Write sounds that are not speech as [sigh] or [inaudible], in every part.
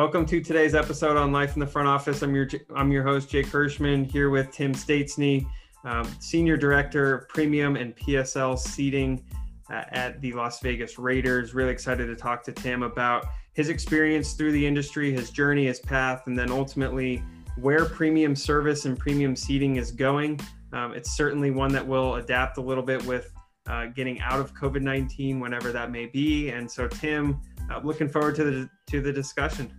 Welcome to today's episode on Life in the Front Office. I'm your I'm your host Jake Hirschman here with Tim Statesney, um, Senior Director of Premium and PSL Seating uh, at the Las Vegas Raiders. Really excited to talk to Tim about his experience through the industry, his journey, his path, and then ultimately where premium service and premium seating is going. Um, it's certainly one that will adapt a little bit with uh, getting out of COVID 19, whenever that may be. And so, Tim, uh, looking forward to the, to the discussion.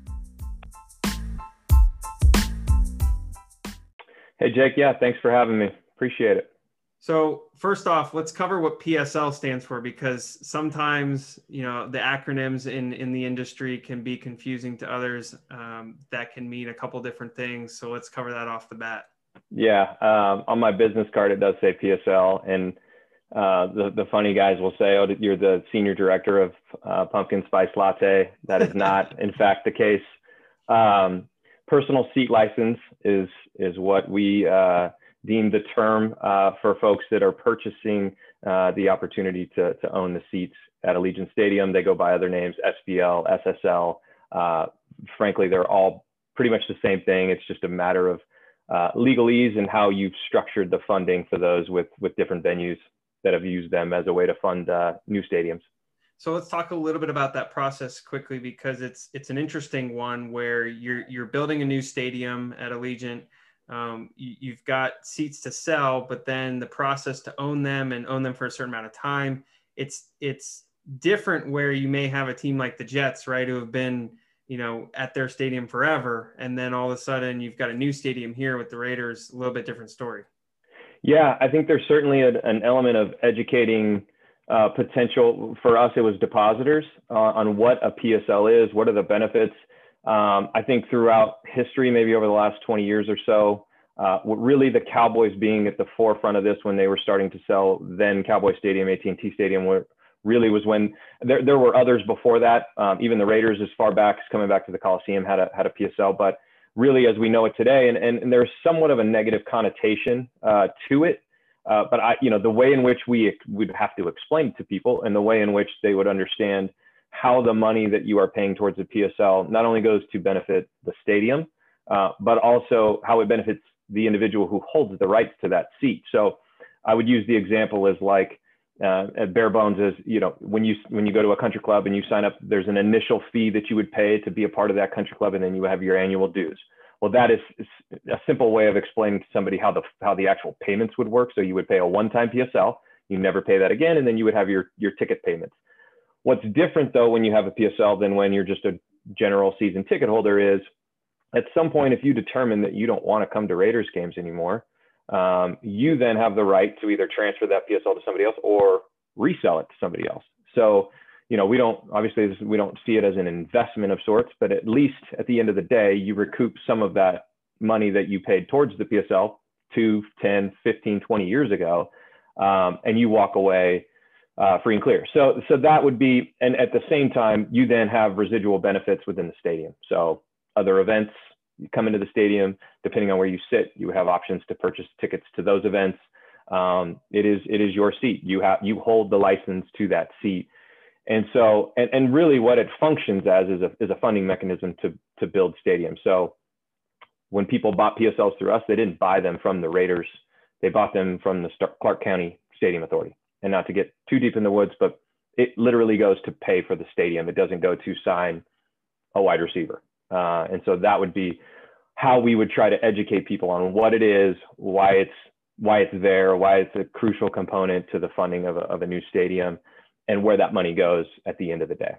Hey, Jake. Yeah, thanks for having me. Appreciate it. So first off, let's cover what PSL stands for because sometimes you know the acronyms in in the industry can be confusing to others. Um, that can mean a couple different things. So let's cover that off the bat. Yeah, um, on my business card it does say PSL, and uh, the the funny guys will say, "Oh, you're the senior director of uh, pumpkin spice latte." That is not, [laughs] in fact, the case. Um, personal seat license is is what we uh, deem the term uh, for folks that are purchasing uh, the opportunity to, to own the seats at Allegiant Stadium. They go by other names, SPL, SSL. Uh, frankly, they're all pretty much the same thing. It's just a matter of uh, legalese and how you've structured the funding for those with, with different venues that have used them as a way to fund uh, new stadiums. So let's talk a little bit about that process quickly because it's it's an interesting one where you're you're building a new stadium at Allegiant um, you, have got seats to sell, but then the process to own them and own them for a certain amount of time, it's it's different where you may have a team like the Jets, right, who have been you know at their stadium forever, and then all of a sudden you've got a new stadium here with the Raiders, a little bit different story. Yeah, I think there's certainly an element of educating uh, potential for us. It was depositors uh, on what a PSL is, what are the benefits um, I think throughout history, maybe over the last 20 years or so, uh, really the Cowboys being at the forefront of this when they were starting to sell then Cowboy Stadium, AT&T Stadium, really was when there, there were others before that. Um, even the Raiders, as far back as coming back to the Coliseum, had a had a PSL. But really, as we know it today, and, and, and there's somewhat of a negative connotation uh, to it. Uh, but I, you know, the way in which we would have to explain to people, and the way in which they would understand how the money that you are paying towards the PSL not only goes to benefit the stadium, uh, but also how it benefits the individual who holds the rights to that seat. So I would use the example as like uh, bare bones is you know when you when you go to a country club and you sign up, there's an initial fee that you would pay to be a part of that country club, and then you have your annual dues. Well, that is a simple way of explaining to somebody how the how the actual payments would work. So you would pay a one-time PSL, you never pay that again, and then you would have your your ticket payments. What's different though when you have a PSL than when you're just a general season ticket holder is at some point, if you determine that you don't want to come to Raiders games anymore, um, you then have the right to either transfer that PSL to somebody else or resell it to somebody else. So, you know, we don't obviously we don't see it as an investment of sorts, but at least at the end of the day, you recoup some of that money that you paid towards the PSL two, 10, 15, 20 years ago, um, and you walk away uh, free and clear. So, so that would be, and at the same time, you then have residual benefits within the stadium. So other events, you come into the stadium, depending on where you sit, you have options to purchase tickets to those events. Um, it is, it is your seat. You have, you hold the license to that seat. And so, and, and really what it functions as is a, is a funding mechanism to, to build stadiums. So when people bought PSLs through us, they didn't buy them from the Raiders. They bought them from the Clark County Stadium Authority and not to get too deep in the woods, but it literally goes to pay for the stadium. It doesn't go to sign a wide receiver. Uh, and so that would be how we would try to educate people on what it is, why it's why it's there, why it's a crucial component to the funding of a, of a new stadium, and where that money goes at the end of the day.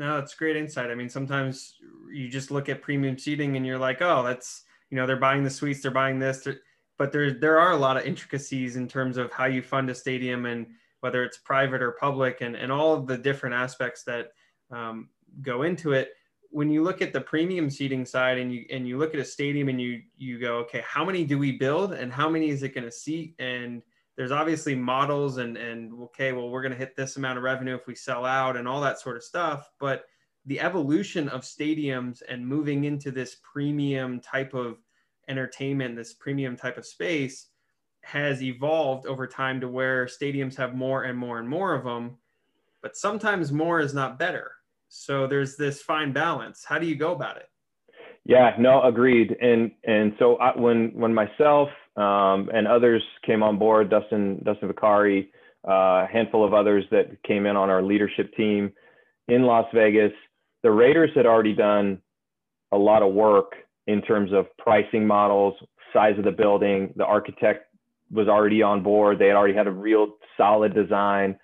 No, it's great insight. I mean, sometimes you just look at premium seating and you're like, oh, that's you know they're buying the suites, they're buying this. But there there are a lot of intricacies in terms of how you fund a stadium and whether it's private or public and, and all of the different aspects that um, go into it when you look at the premium seating side and you and you look at a stadium and you you go okay how many do we build and how many is it going to seat and there's obviously models and and okay well we're going to hit this amount of revenue if we sell out and all that sort of stuff but the evolution of stadiums and moving into this premium type of entertainment, this premium type of space, has evolved over time to where stadiums have more and more and more of them. But sometimes more is not better. So there's this fine balance. How do you go about it? Yeah, no, agreed. And and so I, when when myself um, and others came on board, Dustin Dustin Vicari, uh, a handful of others that came in on our leadership team in Las Vegas, the Raiders had already done a lot of work in terms of pricing models, size of the building. The architect was already on board. They had already had a real solid design.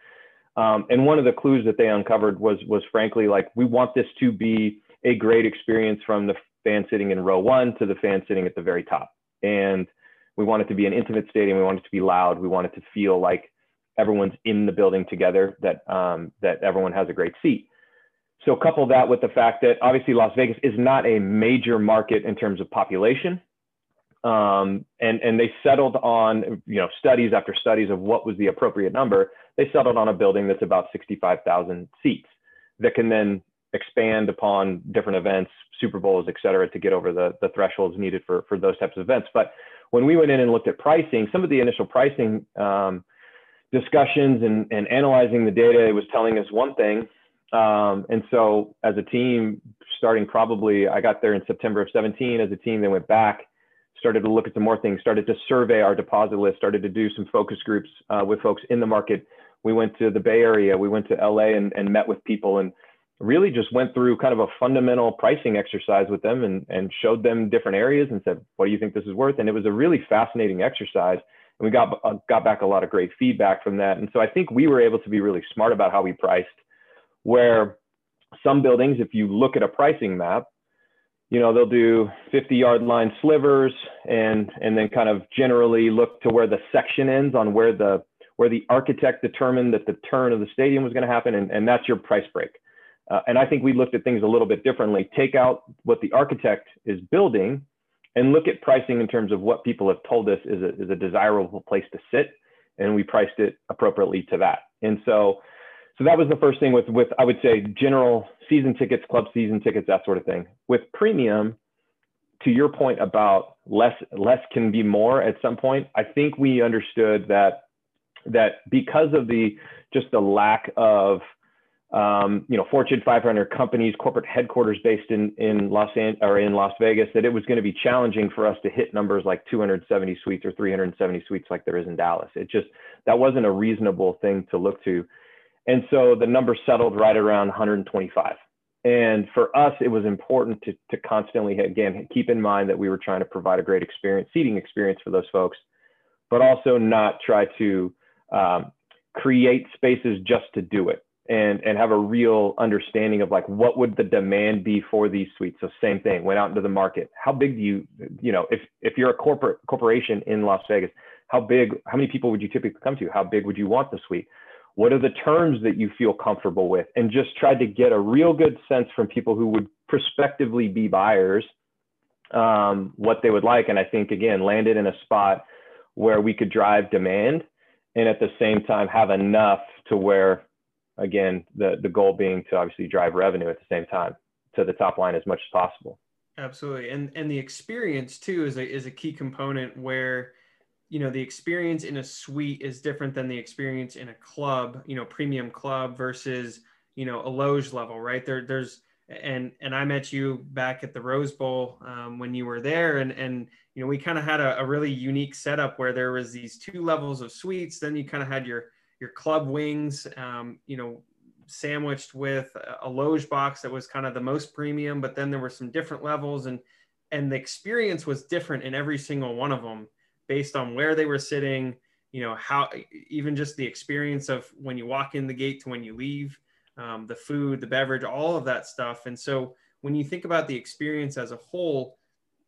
Um, and one of the clues that they uncovered was was frankly like we want this to be a great experience from the fan sitting in row one to the fan sitting at the very top. And we want it to be an intimate stadium. We want it to be loud. We want it to feel like everyone's in the building together. That um, that everyone has a great seat. So couple that with the fact that obviously Las Vegas is not a major market in terms of population. Um, and, and they settled on, you know, studies after studies of what was the appropriate number. They settled on a building that's about 65,000 seats that can then expand upon different events, Super Bowls, et cetera, to get over the, the thresholds needed for, for those types of events. But when we went in and looked at pricing, some of the initial pricing um, discussions and, and analyzing the data, it was telling us one thing, um, and so as a team, starting probably, I got there in September of 17 as a team, then went back, started to look at some more things, started to survey our deposit list, started to do some focus groups uh, with folks in the market. We went to the Bay Area, we went to LA and, and met with people and really just went through kind of a fundamental pricing exercise with them and, and showed them different areas and said, what do you think this is worth? And it was a really fascinating exercise. And we got, uh, got back a lot of great feedback from that. And so I think we were able to be really smart about how we priced where some buildings, if you look at a pricing map, you know, they'll do 50 yard line slivers and, and then kind of generally look to where the section ends on where the, where the architect determined that the turn of the stadium was going to happen. And, and that's your price break. Uh, and I think we looked at things a little bit differently. Take out what the architect is building and look at pricing in terms of what people have told us is a, is a desirable place to sit. And we priced it appropriately to that. And so so that was the first thing with with I would say general season tickets, club season tickets, that sort of thing. With premium, to your point about less less can be more at some point, I think we understood that that because of the just the lack of um, you know Fortune 500 companies, corporate headquarters based in in Los An- or in Las Vegas, that it was going to be challenging for us to hit numbers like 270 suites or 370 suites like there is in Dallas. It just that wasn't a reasonable thing to look to. And so the number settled right around 125. And for us, it was important to, to constantly, again, keep in mind that we were trying to provide a great experience, seating experience for those folks, but also not try to um, create spaces just to do it and, and have a real understanding of like, what would the demand be for these suites? So same thing, went out into the market. How big do you, you know, if, if you're a corporate corporation in Las Vegas, how big, how many people would you typically come to? How big would you want the suite? What are the terms that you feel comfortable with? And just tried to get a real good sense from people who would prospectively be buyers um, what they would like. And I think, again, landed in a spot where we could drive demand and at the same time have enough to where, again, the, the goal being to obviously drive revenue at the same time to the top line as much as possible. Absolutely. And, and the experience too is a, is a key component where you know the experience in a suite is different than the experience in a club you know premium club versus you know a loge level right there there's and and i met you back at the rose bowl um, when you were there and and you know we kind of had a, a, really unique setup where there was these two levels of suites then you kind of had your your club wings um, you know sandwiched with a loge box that was kind of the most premium but then there were some different levels and and the experience was different in every single one of them based on where they were sitting, you know, how even just the experience of when you walk in the gate to when you leave, um, the food, the beverage, all of that stuff. And so when you think about the experience as a whole,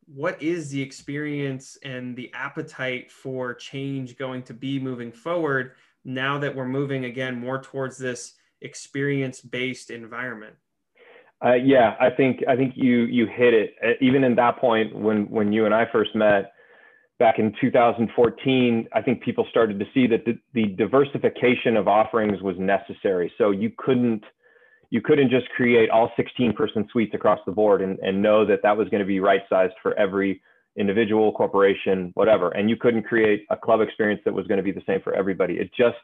what is the experience and the appetite for change going to be moving forward now that we're moving again more towards this experience based environment? Uh, yeah, I think I think you you hit it. Uh, even in that point, when when you and I first met, back in 2014, I think people started to see that the, the, diversification of offerings was necessary. So you couldn't you couldn't just create all 16 person suites across the board and, and know that that was going to be right sized for every individual corporation, whatever. And you couldn't create a club experience that was going to be the same for everybody. It just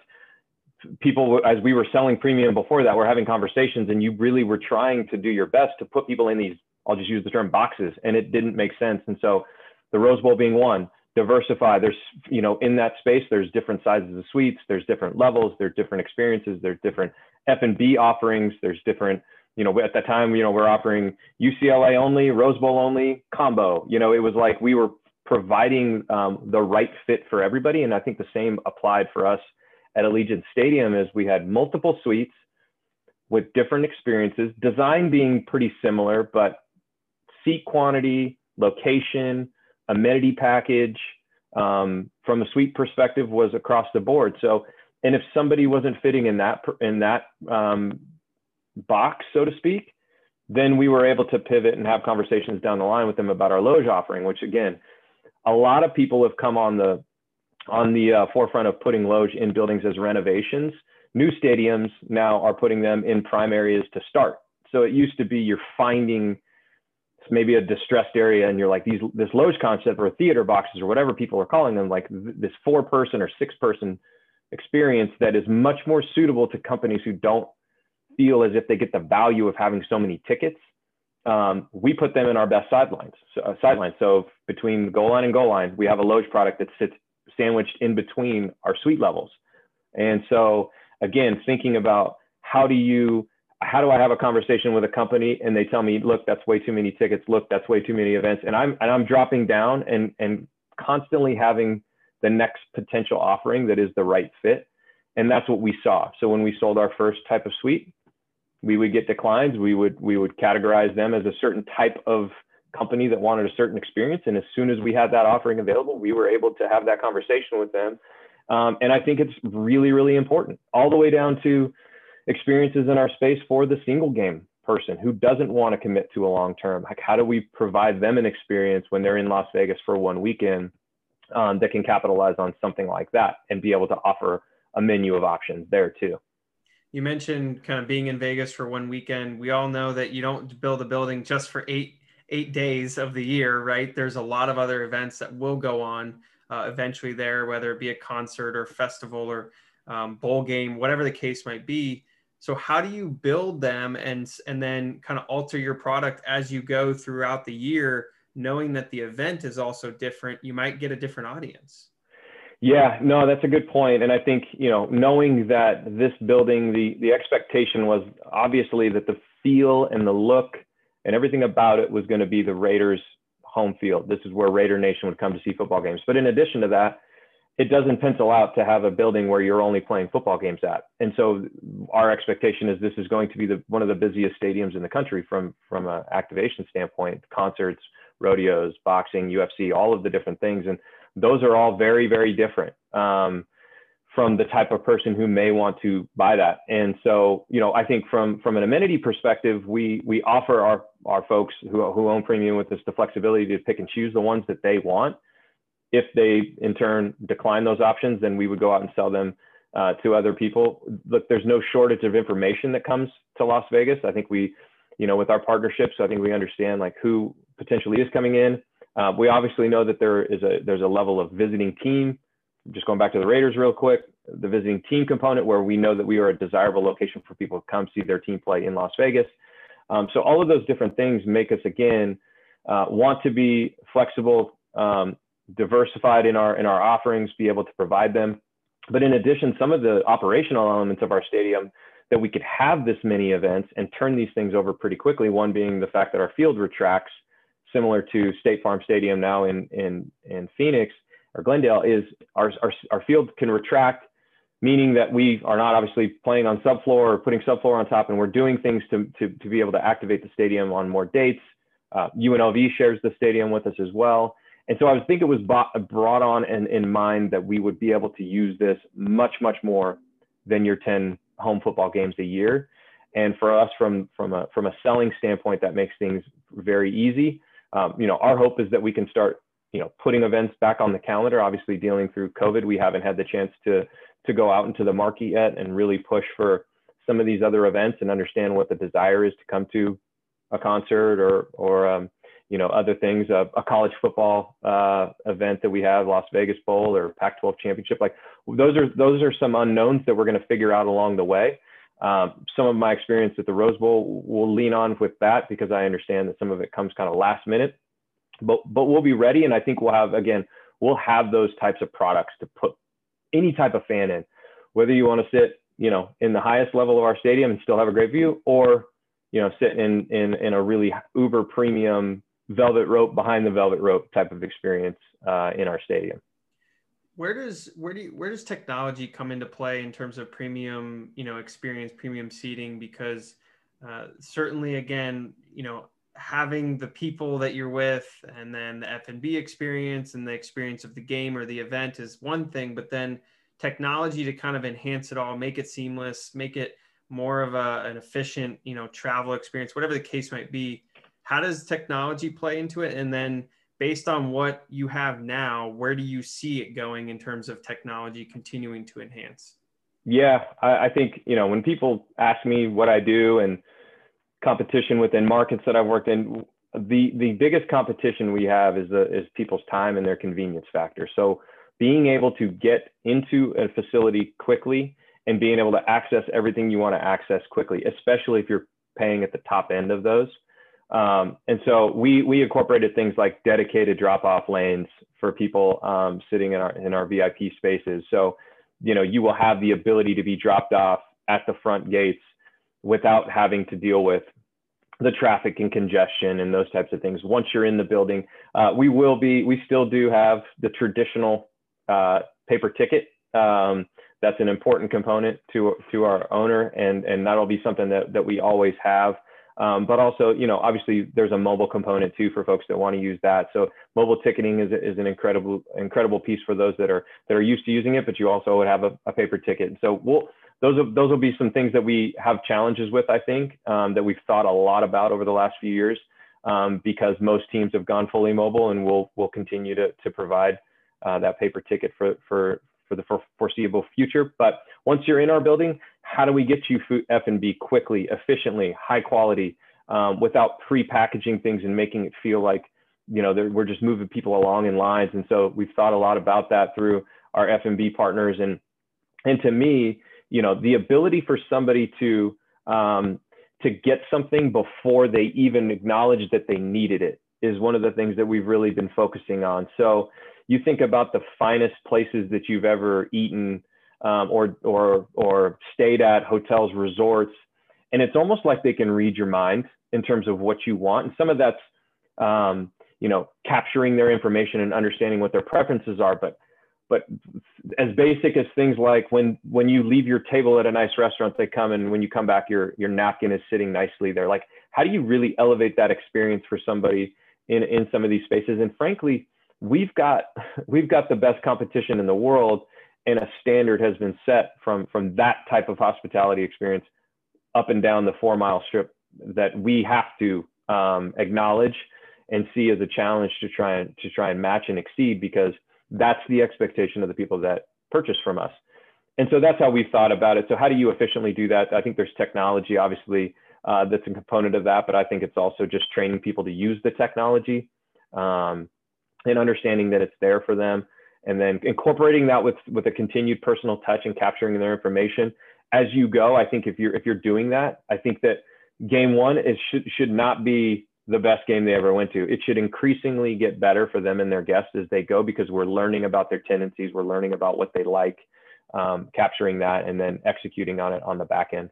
people as we were selling premium before that, we're having conversations and you really were trying to do your best to put people in these I'll just use the term boxes, and it didn't make sense. And so, the Rose Bowl being one, diversify. There's you know in that space, there's different sizes of suites, there's different levels, there's different experiences, there's different F and B offerings, there's different you know at that time you know we're offering UCLA only, Rose Bowl only, combo. You know it was like we were providing um, the right fit for everybody, and I think the same applied for us at Allegiant Stadium. Is we had multiple suites with different experiences, design being pretty similar, but seat quantity, location, amenity package um, from a suite perspective was across the board. So, and if somebody wasn't fitting in that in that um, box, so to speak, then we were able to pivot and have conversations down the line with them about our Loge offering, which again, a lot of people have come on the on the uh, forefront of putting Loge in buildings as renovations. New stadiums now are putting them in prime areas to start. So it used to be you're finding maybe a distressed area and you're like these this Loge concept or theater boxes or whatever people are calling them, like th- this four person or six person experience that is much more suitable to companies who don't feel as if they get the value of having so many tickets. Um, we put them in our best sidelines. So, uh. So between goal line and goal line, we have a Loge product that sits sandwiched in between our suite levels. And so again, thinking about how do you how do I have a conversation with a company and they tell me, look, that's way too many tickets. Look, that's way too many events. And I'm, and I'm dropping down and, and constantly having the next potential offering that is the right fit. And that's what we saw. So when we sold our first type of suite, we would get declines. We would, we would categorize them as a certain type of company that wanted a certain experience. And as soon as we had that offering available, we were able to have that conversation with them. Um, and I think it's really, really important all the way down to, experiences in our space for the single game person who doesn't want to commit to a long term? Like, how do we provide them an experience when they're in Las Vegas for one weekend um, that can capitalize on something like that and be able to offer a menu of options there too? You mentioned kind of being in Vegas for one weekend. We all know that you don't build a building just for eight eight days of the year, right? There's a lot of other events that will go on uh, eventually there, whether it be a concert or festival or um, bowl game, whatever the case might be. So how do you build them and and then kind of alter your product as you go throughout the year, knowing that the event is also different? You might get a different audience. Yeah, no, that's a good point. And I think, you know, knowing that this building, the the expectation was obviously that the feel and the look and everything about it was going to be the Raiders home field. This is where Raider Nation would come to see football games. But in addition to that, it doesn't pencil out to have a building where you're only playing football games at. And so our expectation is this is going to be the one of the busiest stadiums in the country from from an activation standpoint, concerts, rodeos, boxing, UFC, all of the different things. And those are all very, very different um, from the type of person who may want to buy that. And so, you know, I think from from an amenity perspective, we we offer our our folks who, who own premium with us the flexibility to pick and choose the ones that they want if they in turn decline those options, then we would go out and sell them uh, to other people. Look, there's no shortage of information that comes to Las Vegas. I think we, you know, with our partnerships, I think we understand like who potentially is coming in. Uh, we obviously know that there is a there's a level of visiting team. Just going back to the Raiders real quick, the visiting team component where we know that we are a desirable location for people to come see their team play in Las Vegas. Um, so all of those different things make us again uh, want to be flexible, um, diversified in our in our offerings, be able to provide them. But in addition, some of the operational elements of our stadium that we could have this many events and turn these things over pretty quickly. One being the fact that our field retracts, similar to State Farm Stadium now in in in Phoenix or Glendale, is our our, our field can retract, meaning that we are not obviously playing on subfloor or putting subfloor on top, and we're doing things to to to be able to activate the stadium on more dates. Uh, UNLV shares the stadium with us as well. And so I think it was brought on in, in mind that we would be able to use this much, much more than your 10 home football games a year. And for us, from, from, a, from a selling standpoint, that makes things very easy. Um, you know, our hope is that we can start, you know, putting events back on the calendar. Obviously, dealing through COVID, we haven't had the chance to, to go out into the market yet and really push for some of these other events and understand what the desire is to come to a concert or, or um, you know, other things, a, a college football uh, event that we have, Las Vegas Bowl or Pac-12 championship. Like those are those are some unknowns that we're going to figure out along the way. Um, some of my experience at the Rose Bowl will lean on with that because I understand that some of it comes kind of last minute. But but we'll be ready, and I think we'll have again we'll have those types of products to put any type of fan in, whether you want to sit you know in the highest level of our stadium and still have a great view, or you know sit in in in a really uber premium velvet rope behind the velvet rope type of experience uh, in our stadium where does where do you, where does technology come into play in terms of premium you know experience premium seating? Because uh, certainly again you know having the people that you're with and then the f&b experience and the experience of the game or the event is one thing but then technology to kind of enhance it all make it seamless make it more of a, an efficient you know travel experience whatever the case might be how does technology play into it? And then based on what you have now, where do you see it going in terms of technology continuing to enhance? Yeah, I, I think, you know, when people ask me what I do and competition within markets that I've worked in, the, the biggest competition we have is, the, is people's time and their convenience factor. So being able to get into a facility quickly and being able to access everything you want to access quickly, especially if you're paying at the top end of those, um, and so we we incorporated things like dedicated drop off lanes for people um, sitting in our in our VIP spaces. So you know you will have the ability to be dropped off at the front gates without having to deal with the traffic and congestion and those types of things. Once you're in the building, uh, we will be we still do have the traditional uh, paper ticket. Um, that's an important component to to our owner, and and that'll be something that that we always have. Um, but also, you know, obviously there's a mobile component too for folks that want to use that. So mobile ticketing is, is an incredible, incredible piece for those that are, that are used to using it, but you also would have a, a paper ticket. So we'll, those, those will be some things that we have challenges with, I think, um, that we've thought a lot about over the last few years um, because most teams have gone fully mobile and we'll, we'll continue to, to provide uh, that paper ticket for, for, for the foreseeable future. But once you're in our building, how do we get you food F&B quickly, efficiently, high quality, um, without pre-packaging things and making it feel like, you know, we're just moving people along in lines. And so we've thought a lot about that through our F&B partners. And, and to me, you know, the ability for somebody to, um, to get something before they even acknowledge that they needed it is one of the things that we've really been focusing on. So you think about the finest places that you've ever eaten um, or or or stayed at hotels, resorts, and it's almost like they can read your mind in terms of what you want. And some of that's um, you know capturing their information and understanding what their preferences are, but but as basic as things like when when you leave your table at a nice restaurant they come and when you come back your your napkin is sitting nicely there. Like how do you really elevate that experience for somebody in in some of these spaces? And frankly we've got [laughs] we've got the best competition in the world and a standard has been set from from that type of hospitality experience up and down the four mile strip that we have to um, acknowledge and see as a challenge to try and to try and match and exceed because that's the expectation of the people that purchase from us. And so that's how we've thought about it. So how do you efficiently do that? I think there's technology obviously uh, that's a component of that but i think it's also just training people to use the technology. Um, and understanding that it's there for them and then incorporating that with with a continued personal touch and capturing their information. As you go i think if you're if you're doing that i think that game one is should should not be the best game they ever went to. It should increasingly get better for them and their guests as they go because we're learning about their tendencies we're learning about what they like um, capturing that and then executing on it on the back end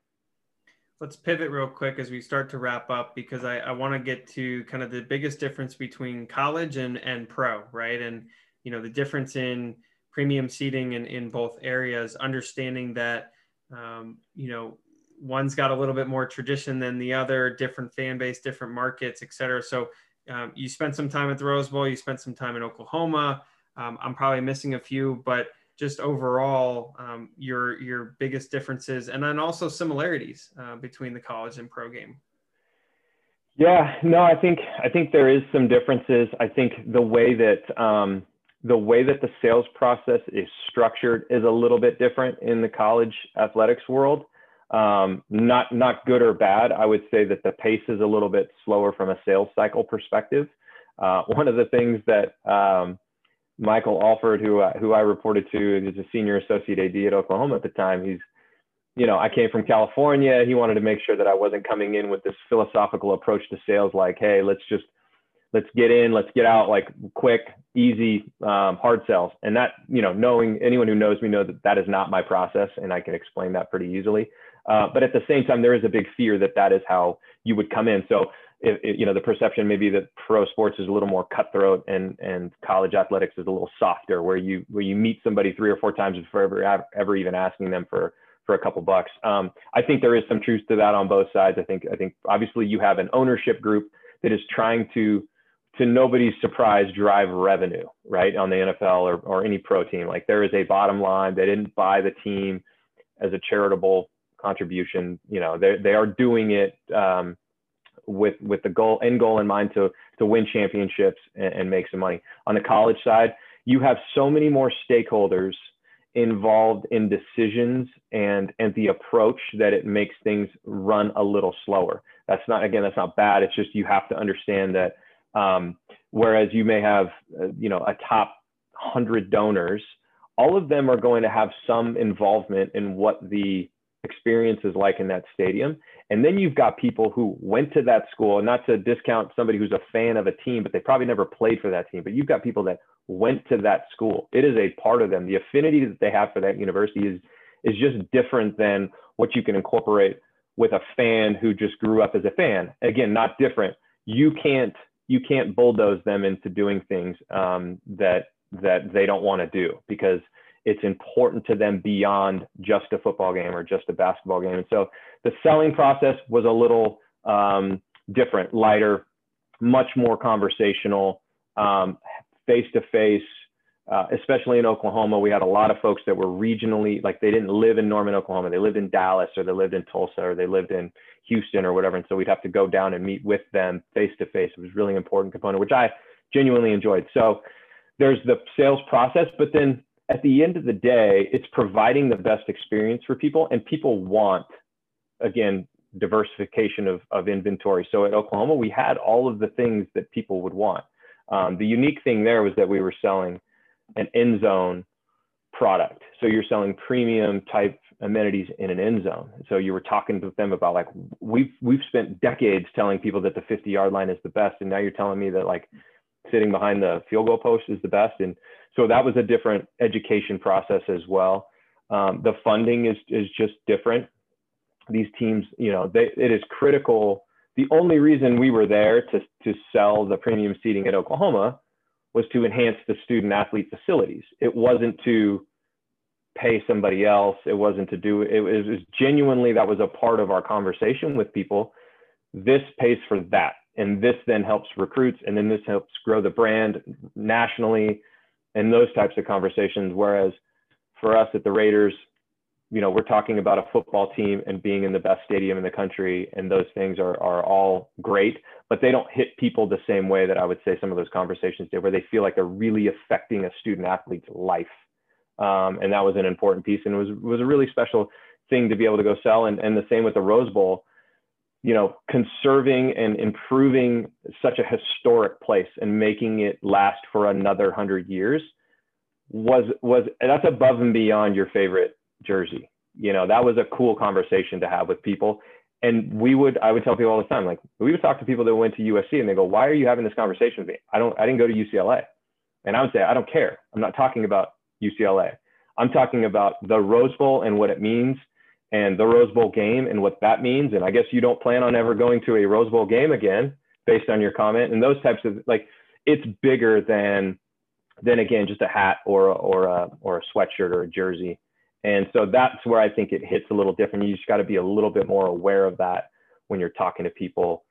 let's pivot real quick as we start to wrap up because I, I want to get to kind of the biggest difference between college and, and pro, right? And, you know, the difference in premium seating in, in both areas, understanding that, um, you know, one's got a little bit more tradition than the other, different fan base, different markets, et cetera. So um, you spent some time at the Rose Bowl, you spent some time in Oklahoma. Um, I'm probably missing a few, but just overall um, your your biggest differences and then also similarities uh, between the college and pro game? Yeah no i think i think there is some differences. I think the way that um, the way that the sales process is structured is a little bit different in the college athletics world. Um, not not good or bad. I would say that the pace is a little bit slower from a sales cycle perspective. Uh, one of the things that um, Michael Alford, who uh, who I reported to, is a senior associate AD at Oklahoma at the time. He's you know, I came from California. He wanted to make sure that I wasn't coming in with this philosophical approach to sales, like, hey, let's just let's get in, let's get out, like quick, easy, um, hard sales. And that, you know, knowing anyone who knows me know that that is not my process, and I can explain that pretty easily. Uh, but at the same time, there is a big fear that that is how you would come in. So, if, if, you know, the perception maybe that pro sports is a little more cutthroat and and college athletics is a little softer, where you where you meet somebody three or four times before ever ever even asking them for for a couple bucks. Um, I think there is some truth to that on both sides. I think I think obviously you have an ownership group that is trying to to nobody's surprise drive revenue right on the NFL or, or any pro team. Like there is a bottom line. They didn't buy the team as a charitable contribution. You know they they are doing it um, with with the goal end goal in mind to to win championships and, and make some money. On the college side, you have so many more stakeholders involved in decisions and and the approach that it makes things run a little slower that's not again that's not bad it's just you have to understand that um, whereas you may have uh, you know a top 100 donors all of them are going to have some involvement in what the experience is like in that stadium and then you've got people who went to that school and not to discount somebody who's a fan of a team but they probably never played for that team but you've got people that went to that school. It is a part of them. The affinity that they have for that university is is just different than what you can incorporate with a fan who just grew up as a fan. Again, not different. You can't you can't bulldoze them into doing things um, that that they don't want to do because it's important to them beyond just a football game or just a basketball game. And so the selling process was a little um, different, lighter, much more conversational. Face to face, especially in Oklahoma. We had a lot of folks that were regionally, like they didn't live in Norman, Oklahoma. They lived in Dallas or they lived in Tulsa or they lived in Houston or whatever. And so we'd have to go down and meet with them face to face. It was really important component, which I genuinely enjoyed. So there's the sales process, but then at the end of the day, it's providing the best experience for people and people want, again, diversification of, of inventory. So at Oklahoma, we had all of the things that people would want. Um, the unique thing there was that we were selling an end zone product. So you're selling premium type amenities in an end zone. So you were talking to them about like we've we've spent decades telling people that the 50 yard line is the best, and now you're telling me that like sitting behind the field goal post is the best. And so that was a different education process as well. Um, the funding is is just different. These teams, you know, they, it is critical the only reason we were there to, to sell the premium seating at Oklahoma was to enhance the student athlete facilities. It wasn't to pay somebody else. It wasn't to do it was, it was genuinely that was a part of our conversation with people. This pays for that. And this then helps recruits and then this helps grow the brand nationally and those types of conversations. Whereas for us at the Raiders, you know, we're talking about a football team and being in the best stadium in the country, and those things are are all great, but they don't hit people the same way that I would say some of those conversations did, where they feel like they're really affecting a student athlete's life. Um, and that was an important piece, and it was was a really special thing to be able to go sell. And and the same with the Rose Bowl, you know, conserving and improving such a historic place and making it last for another hundred years was was that's above and beyond your favorite jersey. You know, that was a cool conversation to have with people. And we would, I would tell people all the time, like we would talk to people that went to USC and they go, why are you having this conversation with me? I don't, I didn't go to UCLA. And I would say, I don't care. I'm not talking about UCLA. I'm talking about the Rose Bowl and what it means and the Rose Bowl game and what that means. And I guess you don't plan on ever going to a Rose Bowl game again based on your comment and those types of like, it's bigger than, than again, just a hat or, or a, or a sweatshirt or a jersey. And so that's where I think it hits a little different. You just got to be a little bit more aware of that when you're talking to people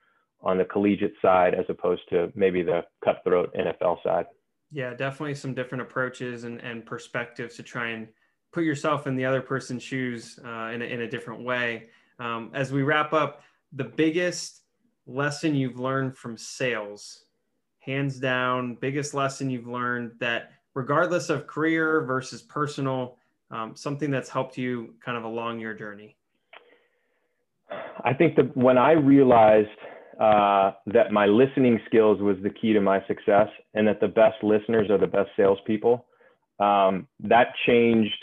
on the collegiate side as opposed to maybe the cutthroat NFL side. Yeah, definitely some different approaches and, and perspectives to try and put yourself in the other person's shoes uh, in, a, in a different way. Um, as we wrap up, the biggest lesson you've learned from sales, hands down, biggest lesson you've learned that regardless of career versus personal, um, something that's helped you kind of along your journey? I think that when I realized uh, that my listening skills was the key to my success and that the best listeners are the best salespeople, um, that changed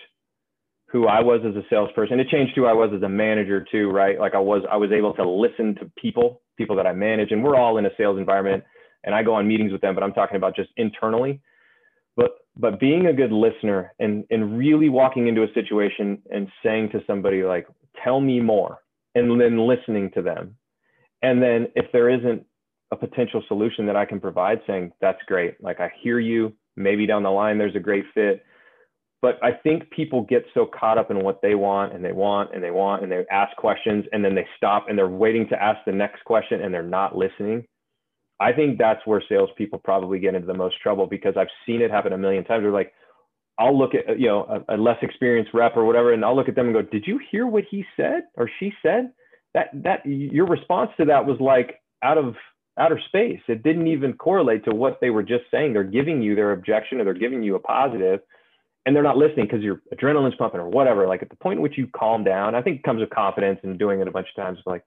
who I was as a salesperson. It changed who I was as a manager too, right? Like I was, I was able to listen to people, people that I manage, and we're all in a sales environment, and I go on meetings with them, but I'm talking about just internally. But but being a good listener and and really walking into a situation and saying to somebody like, "Tell me more," and then listening to them, and then if there isn't a potential solution that I can provide, saying, "That's great," like I hear you. Maybe down the line there's a great fit but I think people get so caught up in what they want and they want and they want and they ask questions and then they stop and they're waiting to ask the next question and they're not listening. I think that's where salespeople probably get into the most trouble because I've seen it happen a million times. They're like, I'll look at you know a, a less experienced rep or whatever, and I'll look at them and go, "Did you hear what he said or she said?" That that your response to that was like out of outer space. It didn't even correlate to what they were just saying. They're giving you their objection or they're giving you a positive and they're not listening because your adrenaline's pumping or whatever. Like at the point in which you calm down, I think it comes with confidence and doing it a bunch of times. Like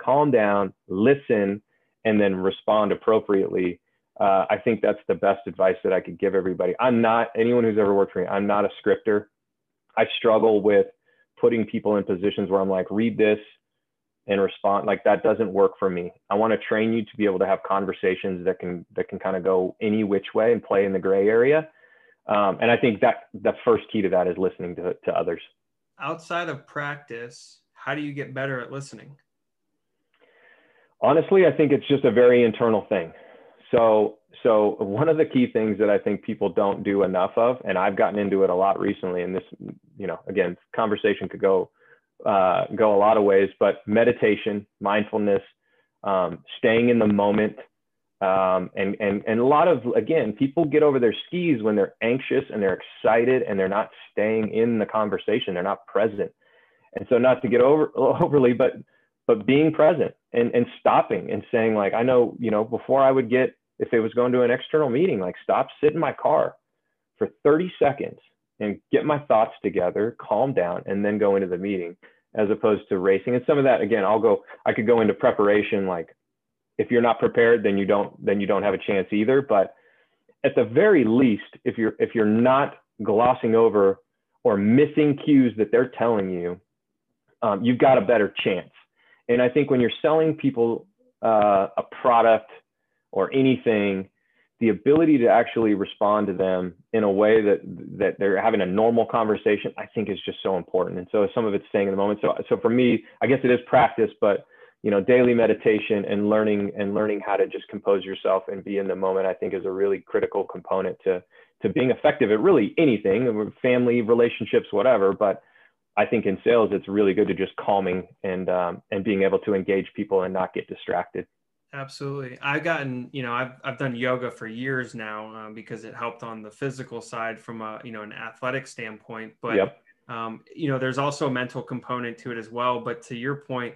calm down, listen, and then respond appropriately. Uh, I think that's the best advice that I could give everybody. I'm not anyone who's ever worked for me. I'm not a scripter. I struggle with putting people in positions where I'm like, read this and respond. Like that doesn't work for me. I want to train you to be able to have conversations that can that can kind of go any which way and play in the gray area um, and I think that the first key to that is listening to, to others. Outside of practice, how do you get better at listening? Honestly, I think it's just a very internal thing. So, so one of the key things that I think people don't do enough of, and I've gotten into it a lot recently, and this, you know, again, conversation could go uh, go a lot of ways, but meditation, mindfulness, um, staying in the moment, um, and, and, and a lot of, again, people get over their skis when they're anxious and they're excited and they're not staying in the conversation. They're not present. And so not to get over [laughs] overly, but, but being present and, and stopping and saying like, I know, you know, before I would get, if it was going to an external meeting, like stop, sit in my car for 30 seconds and get my thoughts together, calm down, and then go into the meeting as opposed to racing. And some of that, again, I'll go, I could go into preparation, like if you're not prepared, then you don't then you don't have a chance either. But at the very least, if you're if you're not glossing over or missing cues that they're telling you, um, you've got a better chance. And I think when you're selling people uh, a product or anything, the ability to actually respond to them in a way that that they're having a normal conversation, I think is just so important. And so some of it's staying in the moment. So so for me, I guess it is practice, but you know daily meditation and learning and learning how to just compose yourself and be in the moment i think is a really critical component to to being effective at really anything family relationships whatever. But i think in sales it's really good to just calming and um, and being able to engage people and not get distracted. Absolutely. I've gotten you know i've, I've done yoga for years now uh, because it helped on the physical side from a you know an athletic standpoint. But yep. um, you know there's also a mental component to it as well. But to your point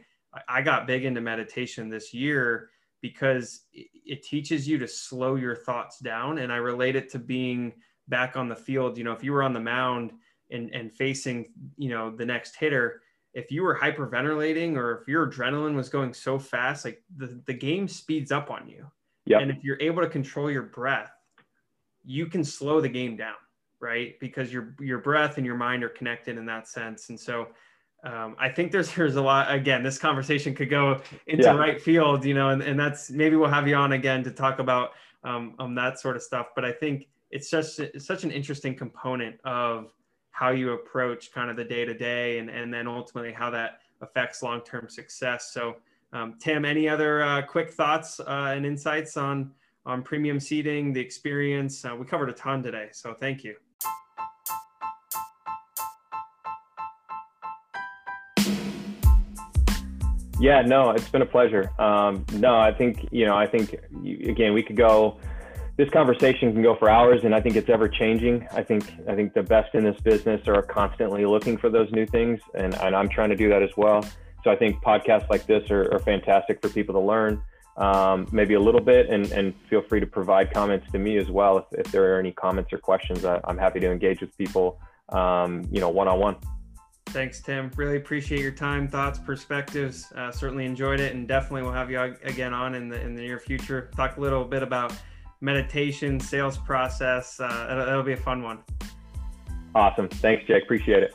I got big into meditation this year because it teaches you to slow your thoughts down. And I relate it to being back on the field. You know, if you were on the mound and, and facing, you know, the next hitter, if you were hyperventilating or if your adrenaline was going so fast, like the, the game speeds up on you. Yep. And if you're able to control your breath, you can slow the game down, right? Because your your breath and your mind are connected in that sense. And so um, I think there's [laughs] there's a lot. Again, this conversation could go into yeah. right field, you know, and, and that's maybe we'll have you on again to talk about um, um that sort of stuff. But I think it's just it's such an interesting component of how you approach kind of the day to day, and and then ultimately how that affects long term success. So, um, Tim, any other uh, quick thoughts uh, and insights on on premium seating, the experience? Uh, we covered a ton today, so thank you. Yeah, no, it's been a pleasure. Um, no, I think you know, I think again, we could go. This conversation can go for hours, and I think it's ever changing. I think I think the best in this business are constantly looking for those new things, and, and I'm trying to do that as well. So I think podcasts like this are, are fantastic for people to learn um, maybe a little bit, and, and feel free to provide comments to me as well if, if there are any comments or questions. I, am happy to engage with people, um, you know, one on one. Thanks, Tim. Really appreciate your time, thoughts, perspectives. Uh, certainly enjoyed it, and definitely we'll have you again on in the in the near future. Talk a little bit about meditation, sales process. Uh, that'll, that'll be a fun one. Awesome. Thanks, Jake. Appreciate it.